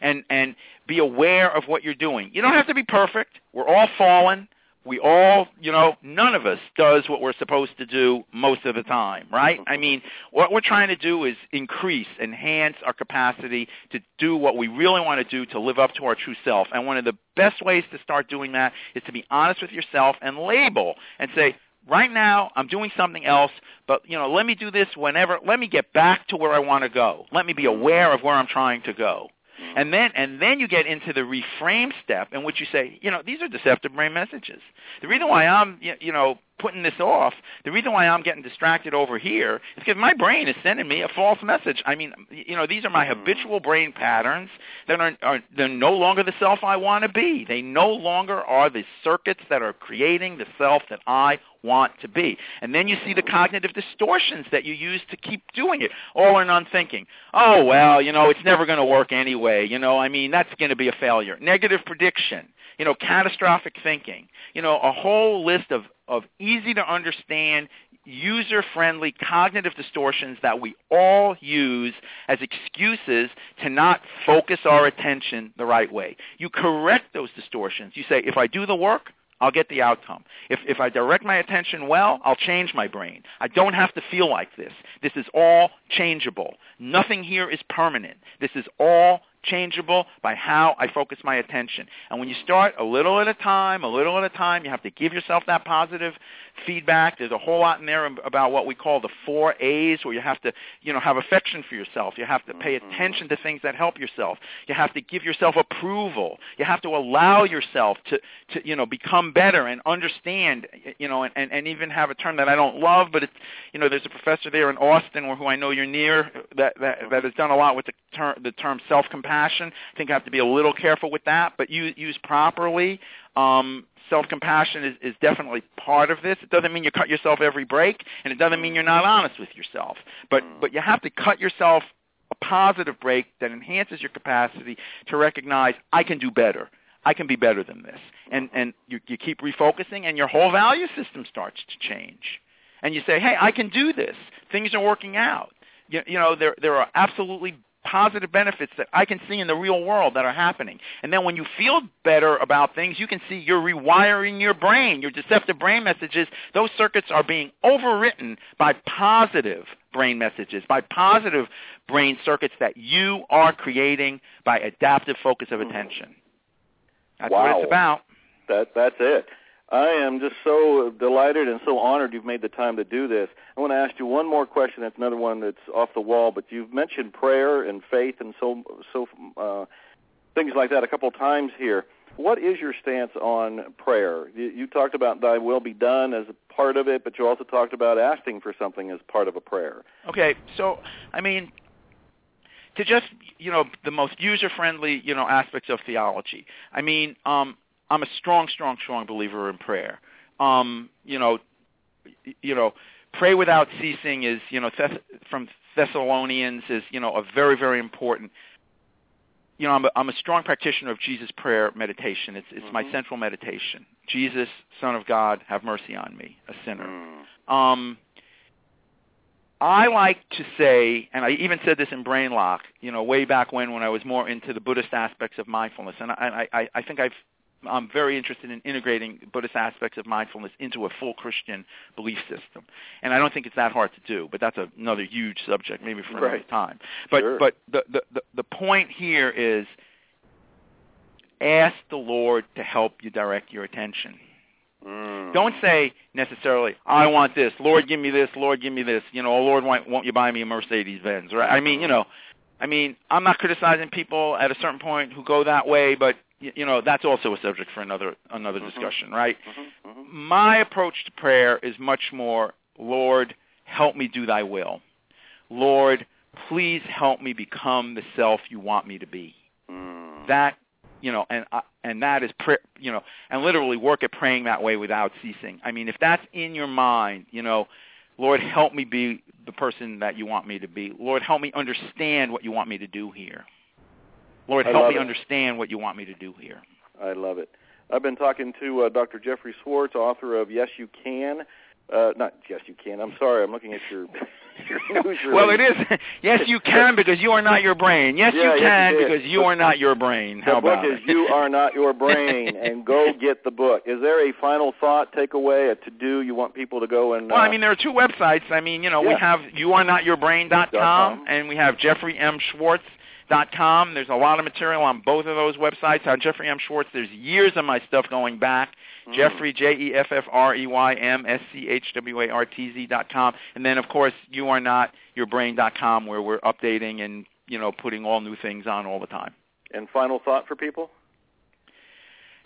And, and be aware of what you're doing. You don't have to be perfect. We're all fallen we all, you know, none of us does what we're supposed to do most of the time, right? Mm-hmm. I mean, what we're trying to do is increase, enhance our capacity to do what we really want to do to live up to our true self. And one of the best ways to start doing that is to be honest with yourself and label and say, right now I'm doing something else, but you know, let me do this whenever, let me get back to where I want to go. Let me be mm-hmm. aware of where I'm trying to go. And then and then you get into the reframe step in which you say, you know, these are deceptive brain messages. The reason why I'm you know putting this off, the reason why I'm getting distracted over here is because my brain is sending me a false message. I mean, you know, these are my hmm. habitual brain patterns that are, are they're no longer the self I want to be. They no longer are the circuits that are creating the self that I want to be. And then you see the cognitive distortions that you use to keep doing it. All or none thinking. Oh, well, you know, it's never going to work anyway. You know, I mean, that's going to be a failure. Negative prediction. You know, catastrophic thinking. You know, a whole list of, of easy to understand, user-friendly cognitive distortions that we all use as excuses to not focus our attention the right way. You correct those distortions. You say, if I do the work, I'll get the outcome. If, if I direct my attention well, I'll change my brain. I don't have to feel like this. This is all changeable. Nothing here is permanent. This is all changeable by how I focus my attention. And when you start a little at a time, a little at a time, you have to give yourself that positive feedback. There's a whole lot in there about what we call the four A's, where you have to, you know, have affection for yourself. You have to pay mm-hmm. attention to things that help yourself. You have to give yourself approval. You have to allow yourself to, to you know, become better and understand, you know, and, and, and even have a term that I don't love, but it's, you know, there's a professor there in Austin, where who I know you're near, that that, that has done a lot with the term the term self-compassion. I think I have to be a little careful with that, but use, use properly. Um, self-compassion is, is definitely part of this. It doesn't mean you cut yourself every break, and it doesn't mean you're not honest with yourself. But mm. but you have to cut yourself a positive break that enhances your capacity to recognize I can do better. I can be better than this. And and you, you keep refocusing, and your whole value system starts to change. And you say, hey, I can do this. Things are working out. You, you know, there there are absolutely positive benefits that I can see in the real world that are happening. And then when you feel better about things, you can see you're rewiring your brain, your deceptive brain messages. Those circuits are being overwritten by positive brain messages, by positive brain circuits that you are creating by adaptive focus of hmm. attention. That's
wow.
what it's about.
That that's it. I am just so delighted and so honored you've made the time to do this. I want to ask you one more question. That's another one that's off the wall, but you've mentioned prayer and faith and so so uh, things like that a couple times here. What is your stance on prayer? You, you talked about "Thy will be done" as a part of it, but you also talked about asking for something as part of a prayer.
Okay, so I mean, to just you know the most user friendly you know aspects of theology. I mean, um, I'm a strong, strong, strong believer in prayer. Um, you know, you know, pray without ceasing is, you know, Thess- from Thessalonians is, you know, a very, very important. You know, I'm a, I'm a strong practitioner of Jesus prayer meditation. It's it's mm-hmm. my central meditation. Jesus, Son of God, have mercy on me, a sinner. Mm. Um, I like to say, and I even said this in Brain Lock, you know, way back when, when I was more into the Buddhist aspects of mindfulness, and I, I, I think I've I'm very interested in integrating Buddhist aspects of mindfulness into a full Christian belief system, and I don't think it's that hard to do. But that's another huge subject, maybe for another
right.
time. But
sure.
but the, the the the point here is ask the Lord to help you direct your attention.
Mm.
Don't say necessarily, "I want this, Lord, give me this, Lord, give me this." You know, oh, Lord, won't, won't you buy me a Mercedes Benz? Right? I mean, you know, I mean, I'm not criticizing people at a certain point who go that way, but you know that's also a subject for another another
mm-hmm.
discussion, right?
Mm-hmm. Mm-hmm.
My approach to prayer is much more, Lord, help me do Thy will. Lord, please help me become the self You want me to be.
Mm.
That you know, and uh, and that is prayer, you know, and literally work at praying that way without ceasing. I mean, if that's in your mind, you know, Lord, help me be the person that you want me to be. Lord, help me understand what you want me to do here. Lord, help me
it.
understand what you want me to do here.
I love it. I've been talking to uh, Dr. Jeffrey Schwartz, author of Yes You Can. Uh, not Yes You Can. I'm sorry. I'm looking at your, your news.
Well, it is. Yes, you can because you are not your brain. Yes,
Yeah,
you can
did.
because you
But
are not your brain. How
the book is? You Are Not Your Brain, and go get the book. Is there a final thought, takeaway, a to-do you want people to go and...
Well, I
uh,
mean, there are two websites. I mean, you know, we
Yeah.
have youarenotyourbrain.com
com.
and we have jeffreymschwartz.com. There's a lot of material on both of those websites. On Jeffrey M. Schwartz, there's years of my stuff going back.
mm,
Jeffrey, J-E-F-F-R-E-Y-M-S-C-H-W-A-R-T-Z dot com. And then, of course, youarenotyourbrain.com where we're updating and, you know, putting all new things on all the time.
And final thought for people?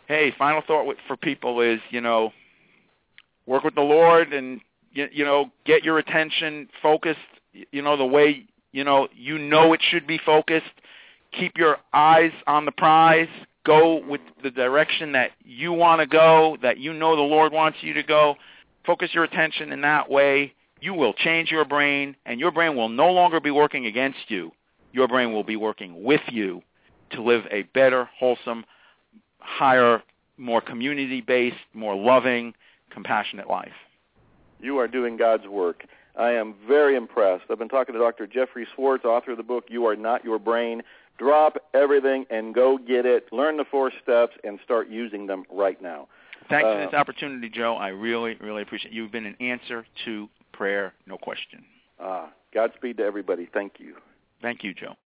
hey, final thought for people is, you know, work with the Lord and you, you know, get your attention focused, you know, the way you know you know it should be focused. Keep your eyes on the prize. Go with the direction that you want to go, that you know the Lord wants you to go. Focus your attention in that way. You will change your brain, and your brain will no longer be working against you. Your brain will be working with you to live a better, wholesome, higher, more community-based, more loving, compassionate life.
You are doing God's work. I am very impressed. I've been talking to Dr. Jeffrey Schwartz, author of the book You Are Not Your Brain. Drop everything and go get it. Learn the four steps and start using them right now.
Thanks
Uh,
for this opportunity, Joe. I really, really appreciate it. You've been an answer to prayer, no question.
Ah, Godspeed to everybody. Thank you.
Thank you, Joe.